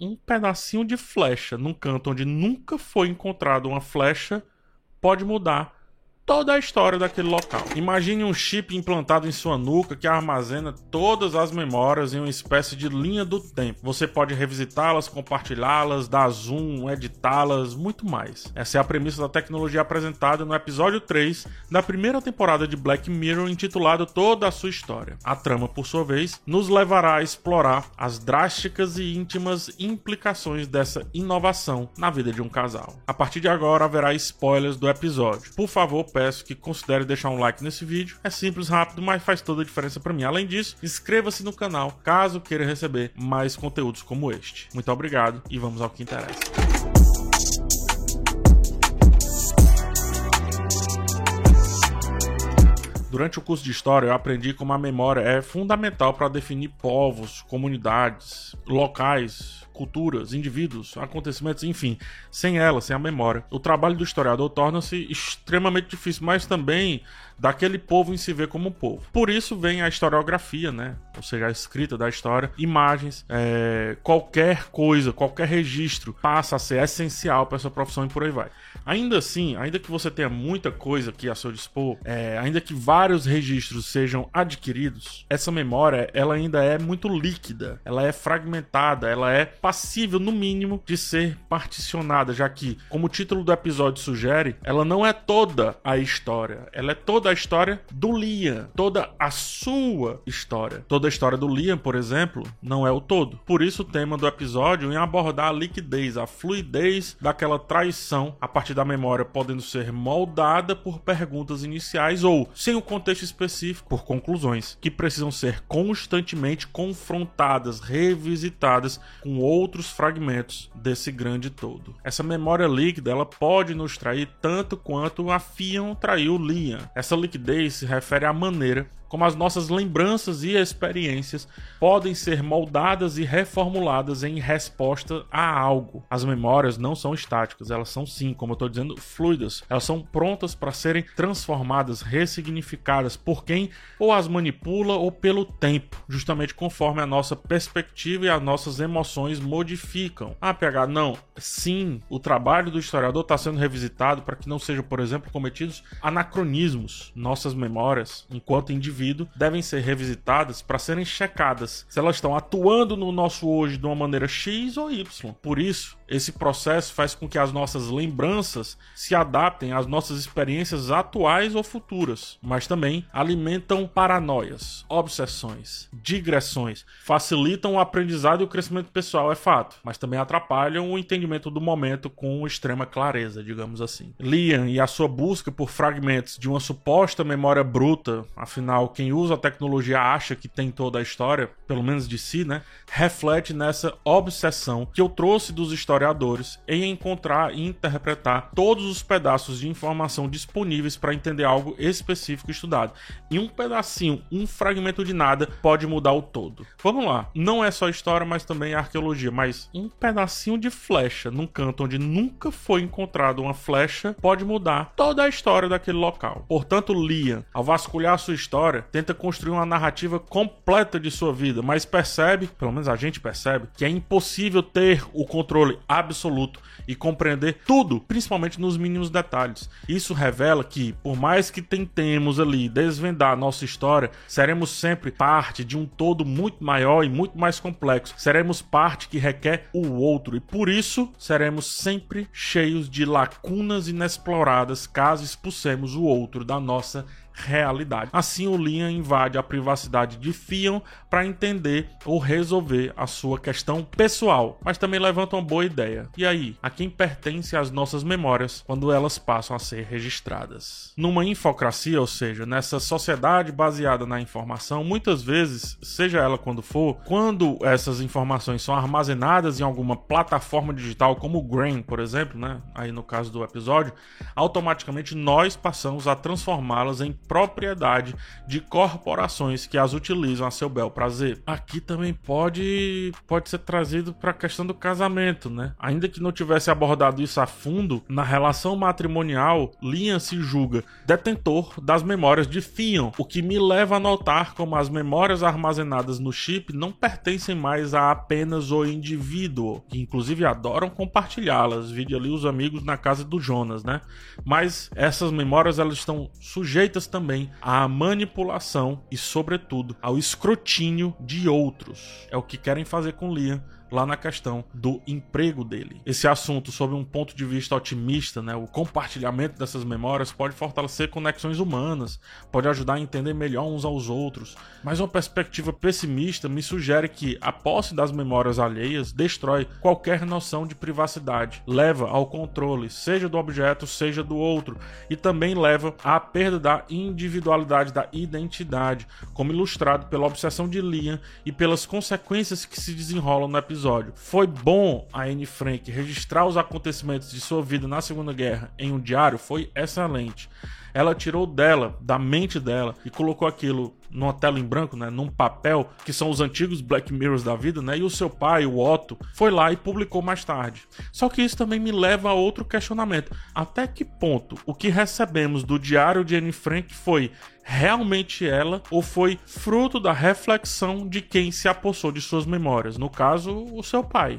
um pedacinho de flecha num canto onde nunca foi encontrado uma flecha pode mudar toda a história daquele local. Imagine um chip implantado em sua nuca que armazena todas as memórias em uma espécie de linha do tempo. Você pode revisitá-las, compartilhá-las, dar zoom, editá-las, muito mais. Essa é a premissa da tecnologia apresentada no episódio 3 da primeira temporada de Black Mirror, intitulado Toda a Sua História. A trama, por sua vez, nos levará a explorar as drásticas e íntimas implicações dessa inovação na vida de um casal. A partir de agora haverá spoilers do episódio. Por favor, peço que considere deixar um like nesse vídeo. É simples, rápido, mas faz toda a diferença para mim. Além disso, inscreva-se no canal caso queira receber mais conteúdos como este. Muito obrigado e vamos ao que interessa. Durante o curso de história, eu aprendi como a memória é fundamental para definir povos, comunidades, locais, culturas, indivíduos, acontecimentos, enfim, sem ela, sem a memória, o trabalho do historiador torna-se extremamente difícil, mas também daquele povo em se ver como povo. Por isso vem a historiografia, né? Ou seja, a escrita da história, imagens, é, qualquer coisa, qualquer registro passa a ser essencial para essa profissão e por aí vai. Ainda assim, ainda que você tenha muita coisa aqui a seu dispor, é, ainda que vários registros sejam adquiridos, essa memória ela ainda é muito líquida, ela é fragmentada, ela é passível, no mínimo, de ser particionada, já que, como o título do episódio sugere, ela não é toda a história, ela é toda a história do Liam, toda a sua história. Toda a história do Liam, por exemplo, não é o todo. Por isso, o tema do episódio é abordar a liquidez, a fluidez daquela traição a partir da memória, podendo ser moldada por perguntas iniciais ou, sem o contexto específico, por conclusões, que precisam ser constantemente confrontadas, revisitadas com outros fragmentos desse grande todo. Essa memória líquida ela pode nos trair tanto quanto a Fion traiu Liam. Essa liquidez se refere à maneira como as nossas lembranças e experiências podem ser moldadas e reformuladas em resposta a algo. As memórias não são estáticas, elas são sim, como eu estou dizendo, fluidas. Elas são prontas para serem transformadas, ressignificadas por quem ou as manipula ou pelo tempo, justamente conforme a nossa perspectiva e as nossas emoções modificam. Ah, PH, não. Sim, o trabalho do historiador está sendo revisitado para que não sejam, por exemplo, cometidos anacronismos. Nossas memórias, enquanto indivíduos, indivíduo devem ser revisitadas para serem checadas se elas estão atuando no nosso hoje de uma maneira X ou Y. Por isso, esse processo faz com que as nossas lembranças se adaptem às nossas experiências atuais ou futuras, mas também alimentam paranoias, obsessões, digressões, facilitam o aprendizado e o crescimento pessoal, é fato, mas também atrapalham o entendimento do momento com extrema clareza, digamos assim. Liam e a sua busca por fragmentos de uma suposta memória bruta, afinal, quem usa a tecnologia acha que tem toda a história, pelo menos de si, né? Reflete nessa obsessão que eu trouxe dos historiadores historiadores em encontrar e interpretar todos os pedaços de informação disponíveis para entender algo específico estudado. E um pedacinho, um fragmento de nada pode mudar o todo. Vamos lá, não é só história, mas também arqueologia, mas um pedacinho de flecha num canto onde nunca foi encontrado uma flecha pode mudar toda a história daquele local. Portanto, Liam, ao vasculhar sua história, tenta construir uma narrativa completa de sua vida, mas percebe, pelo menos a gente percebe, que é impossível ter o controle absoluto e compreender tudo, principalmente nos mínimos detalhes. Isso revela que, por mais que tentemos ali desvendar nossa história, seremos sempre parte de um todo muito maior e muito mais complexo. Seremos parte que requer o outro e por isso seremos sempre cheios de lacunas inexploradas caso expulsemos o outro da nossa realidade. Assim, o Liam invade a privacidade de Fion para entender ou resolver a sua questão pessoal, mas também levanta uma boa ideia. E aí, a quem pertence as nossas memórias quando elas passam a ser registradas? Numa infocracia, ou seja, nessa sociedade baseada na informação, muitas vezes, seja ela quando for, quando essas informações são armazenadas em alguma plataforma digital, como o Grain, por exemplo, né? Aí no caso do episódio, automaticamente nós passamos a transformá-las em propriedade de corporações que as utilizam a seu bel prazer. Aqui também pode pode ser trazido para a questão do casamento, né? Ainda que não tivesse abordado isso a fundo, na relação matrimonial, Liam se julga detentor das memórias de Theon, o que me leva a notar como as memórias armazenadas no chip não pertencem mais a apenas o indivíduo, que inclusive adoram compartilhá-las, vide ali os amigos na casa do Jonas, né? Mas essas memórias elas estão sujeitas também à manipulação e, sobretudo, ao escrutínio de outros. É o que querem fazer com Liam lá na questão do emprego dele. Esse assunto, sob um ponto de vista otimista, né, o compartilhamento dessas memórias pode fortalecer conexões humanas, pode ajudar a entender melhor uns aos outros, mas uma perspectiva pessimista me sugere que a posse das memórias alheias destrói qualquer noção de privacidade, leva ao controle, seja do objeto, seja do outro, e também leva à perda da individualidade, da identidade, como ilustrado pela obsessão de Liam e pelas consequências que se desenrolam no episódio episódio. Foi bom a Anne Frank registrar os acontecimentos de sua vida na Segunda Guerra em um diário? Foi excelente. Ela tirou dela, da mente dela, e colocou aquilo numa tela em branco, né, num papel, que são os antigos Black Mirrors da vida, né? E o seu pai, o Otto, foi lá e publicou mais tarde. Só que isso também me leva a outro questionamento. Até que ponto o que recebemos do diário de Anne Frank foi realmente ela ou foi fruto da reflexão de quem se apossou de suas memórias, no caso, o seu pai.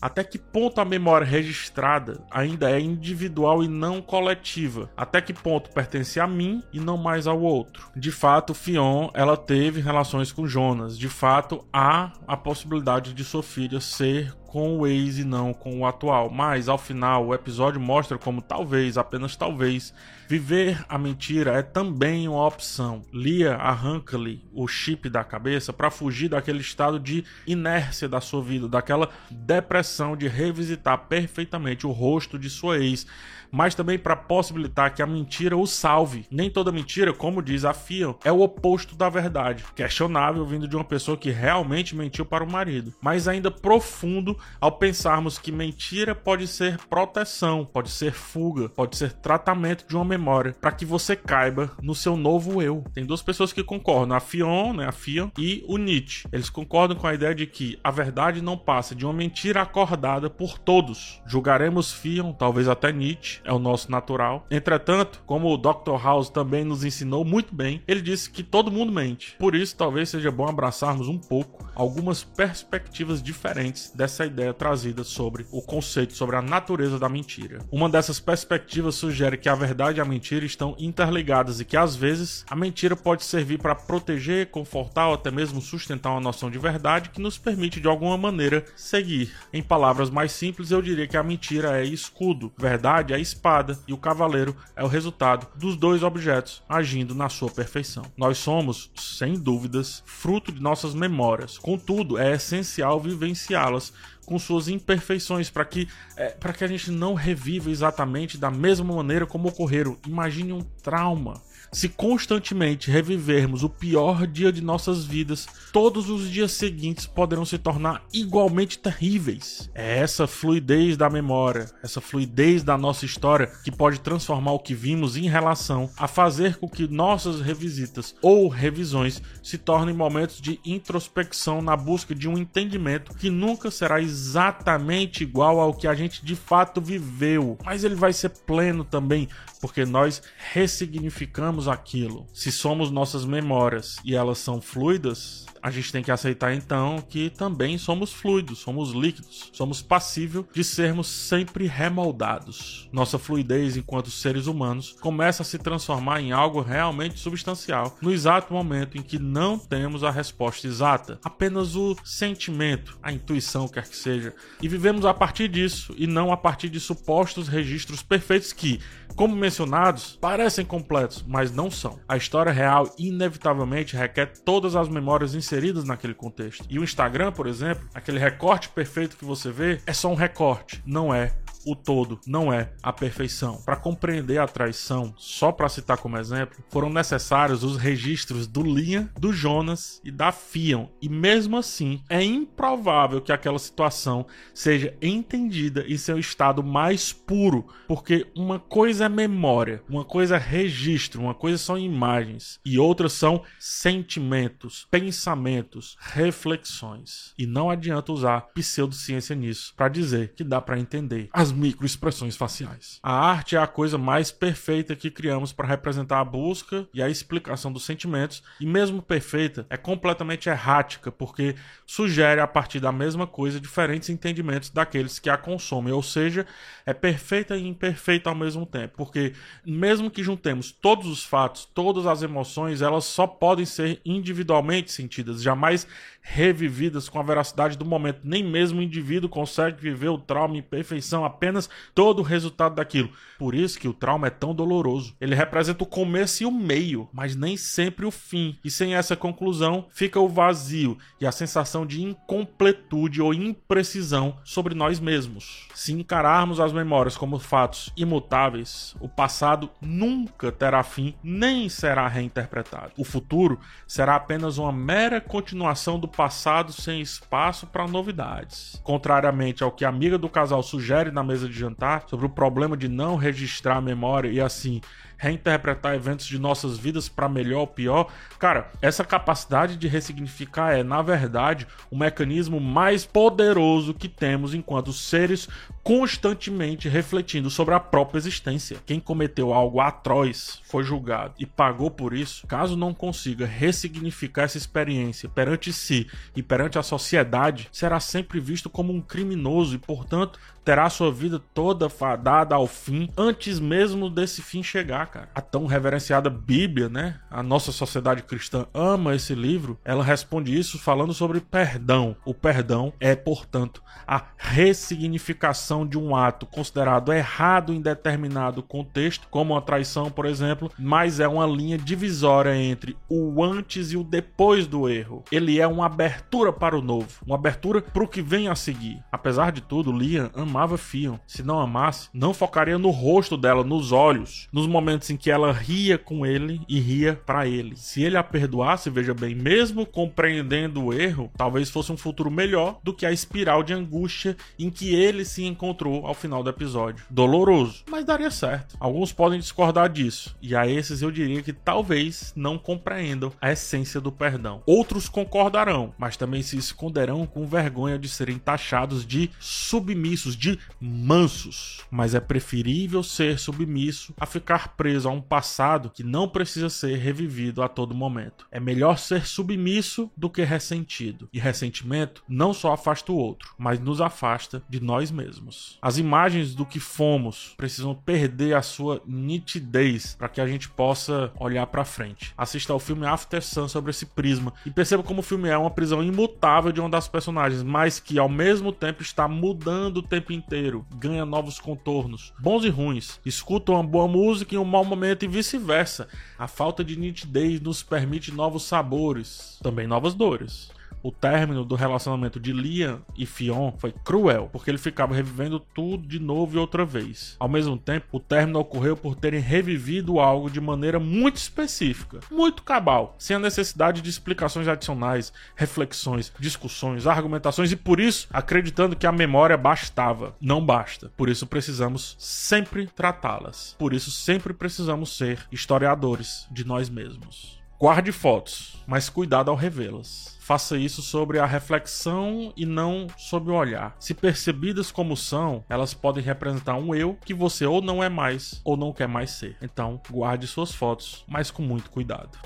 Até que ponto a memória registrada ainda é individual e não coletiva? Até que ponto pertence a mim e não mais ao outro? De fato, Fion, ela teve relações com Jonas. De fato, há a possibilidade de sua filha ser com o ex e não com o atual. Mas ao final, o episódio mostra como talvez, apenas talvez, viver a mentira é também uma opção. Lia arranca-lhe o chip da cabeça para fugir daquele estado de inércia da sua vida, daquela depressão de revisitar perfeitamente o rosto de sua ex mas também para possibilitar que a mentira o salve. Nem toda mentira, como diz a FIA, é o oposto da verdade. Questionável vindo de uma pessoa que realmente mentiu para o marido, mas ainda profundo ao pensarmos que mentira pode ser proteção, pode ser fuga, pode ser tratamento de uma memória para que você caiba no seu novo eu. Tem duas pessoas que concordam, a Fion, né, a Fion e o Nietzsche. Eles concordam com a ideia de que a verdade não passa de uma mentira acordada por todos. Julgaremos Fion, talvez até Nietzsche, é o nosso natural. Entretanto, como o Dr. House também nos ensinou muito bem, ele disse que todo mundo mente. Por isso, talvez seja bom abraçarmos um pouco algumas perspectivas diferentes dessa ideia trazida sobre o conceito sobre a natureza da mentira. Uma dessas perspectivas sugere que a verdade e a mentira estão interligadas e que às vezes a mentira pode servir para proteger, confortar ou até mesmo sustentar uma noção de verdade que nos permite de alguma maneira seguir. Em palavras mais simples, eu diria que a mentira é escudo, verdade é espada e o cavaleiro é o resultado dos dois objetos agindo na sua perfeição. Nós somos, sem dúvidas, fruto de nossas memórias. Contudo, é essencial vivenciá-las com suas imperfeições para que é, para que a gente não reviva exatamente da mesma maneira como ocorreram. Imagine um trauma se constantemente revivermos o pior dia de nossas vidas, todos os dias seguintes poderão se tornar igualmente terríveis. É essa fluidez da memória, essa fluidez da nossa história que pode transformar o que vimos em relação a fazer com que nossas revisitas ou revisões se tornem momentos de introspecção na busca de um entendimento que nunca será exatamente igual ao que a gente de fato viveu, mas ele vai ser pleno também, porque nós ressignificamos aquilo. Se somos nossas memórias e elas são fluidas, a gente tem que aceitar então que também somos fluidos, somos líquidos, somos passível de sermos sempre remoldados. Nossa fluidez enquanto seres humanos começa a se transformar em algo realmente substancial no exato momento em que não temos a resposta exata, apenas o sentimento, a intuição quer que seja, e vivemos a partir disso e não a partir de supostos registros perfeitos que, como mencionados, parecem completos, mas não são. A história real inevitavelmente requer todas as memórias inseridas naquele contexto. E o Instagram, por exemplo, aquele recorte perfeito que você vê, é só um recorte, não é o todo, não é a perfeição. Para compreender a traição, só para citar como exemplo, foram necessários os registros do Liam, do Jonas e da Fion, e mesmo assim é improvável que aquela situação seja entendida em seu estado mais puro, porque uma coisa é memória, uma coisa é registro, uma coisa são imagens e outras são sentimentos, pensamentos, reflexões. E não adianta usar pseudociência nisso para dizer que dá para entender as microexpressões faciais. A arte é a coisa mais perfeita que criamos para representar a busca e a explicação dos sentimentos, e mesmo perfeita, é completamente errática, porque sugere a partir da mesma coisa diferentes entendimentos daqueles que a consomem, ou seja, é perfeita e imperfeita ao mesmo tempo, porque mesmo que juntemos todos os fatos, todas as emoções, elas só podem ser individualmente sentidas, jamais revividas com a veracidade do momento. Nem mesmo o indivíduo consegue viver o trauma em perfeição, apenas todo o resultado daquilo. Por isso que o trauma é tão doloroso. Ele representa o começo e o meio, mas nem sempre o fim. E sem essa conclusão, fica o vazio e a sensação de incompletude ou imprecisão sobre nós mesmos. Se encararmos as memórias como fatos imutáveis, o passado nunca terá fim nem será reinterpretado. O futuro será apenas uma mera continuação do passado sem espaço para novidades. Contrariamente ao que a amiga do casal sugere na mesa de jantar sobre o problema de não registrar a memória e assim reinterpretar eventos de nossas vidas para melhor ou pior, cara, essa capacidade de ressignificar é, na verdade, o mecanismo mais poderoso que temos enquanto seres constantemente refletindo sobre a própria existência. Quem cometeu algo atroz foi julgado e pagou por isso. Caso não consiga ressignificar essa experiência perante si e perante a sociedade, será sempre visto como um criminoso e, portanto, terá sua vida toda fadada ao fim antes mesmo desse fim chegar, cara. A tão reverenciada Bíblia, né? A nossa sociedade cristã ama esse livro. Ela responde isso falando sobre perdão. O perdão é, portanto, a ressignificação de um ato considerado errado em determinado contexto, como uma traição, por exemplo, mas é uma linha divisória entre o antes e o depois do erro. Ele é uma abertura para o novo, uma abertura para o que vem a seguir. Apesar de tudo, Liam amava Fion. Se não amasse, não focaria no rosto dela, nos olhos, nos momentos em que ela ria com ele e ria para ele. Se ele a perdoasse, veja bem, mesmo compreendendo o erro, talvez fosse um futuro melhor do que a espiral de angústia em que ele se encontrou ao final do episódio. Doloroso, mas daria certo. Alguns podem discordar disso, e a esses eu diria que talvez não compreendam a essência do perdão. Outros concordarão, mas também se esconderão com vergonha de serem taxados de submissos, de mansos. Mas é preferível ser submisso a ficar preso a um passado que não precisa ser revivido a todo momento. É melhor ser submisso do que ressentido. E ressentimento não só afasta o outro, mas nos afasta de nós mesmos. As imagens do que fomos precisam perder a sua nitidez para que a gente possa olhar para frente. Assista ao filme After Sun sobre esse prisma e perceba como o filme é uma prisão imutável de uma das personagens, mas que ao mesmo tempo está mudando o inteiro, ganha novos contornos, bons e ruins. Escuta uma boa música em um mau momento e vice-versa. A falta de nitidez nos permite novos sabores, também novas dores o término do relacionamento de Liam e Fion foi cruel, porque ele ficava revivendo tudo de novo e outra vez. Ao mesmo tempo, o término ocorreu por terem revivido algo de maneira muito específica, muito cabal, sem a necessidade de explicações adicionais, reflexões, discussões, argumentações e por isso acreditando que a memória bastava. Não basta. Por isso precisamos sempre tratá-las. Por isso sempre precisamos ser historiadores de nós mesmos. Guarde fotos, mas cuidado ao revê-las. Faça isso sobre a reflexão e não sobre o olhar. Se percebidas como são, elas podem representar um eu que você ou não é mais ou não quer mais ser. Então, guarde suas fotos, mas com muito cuidado.